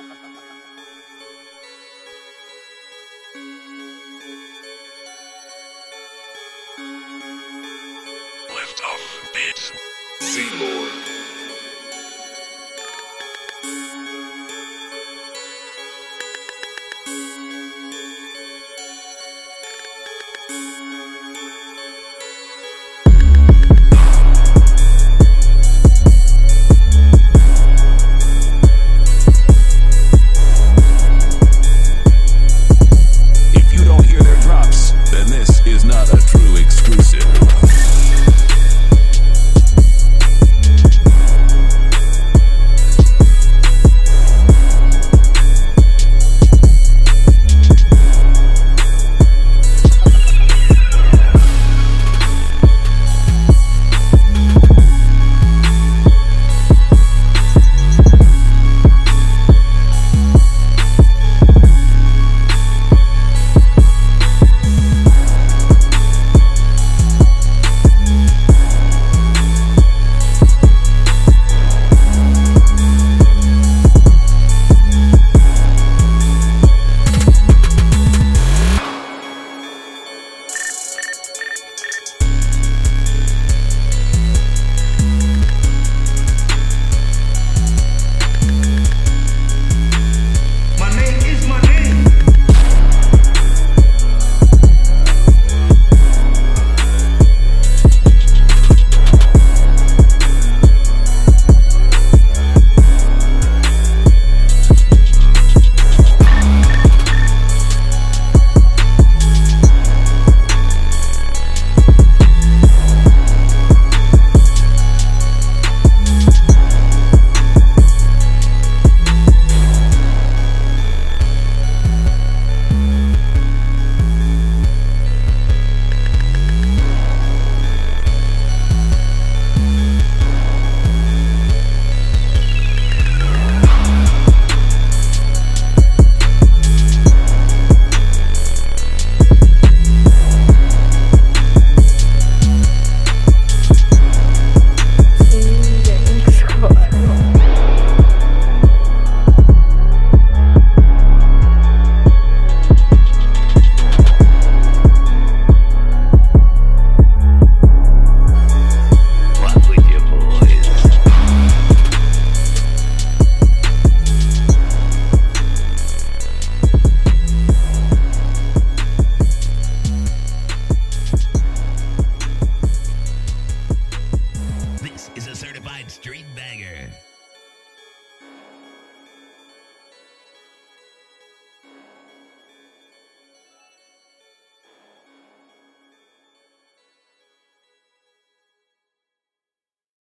Lift off bitch. Sea Lord.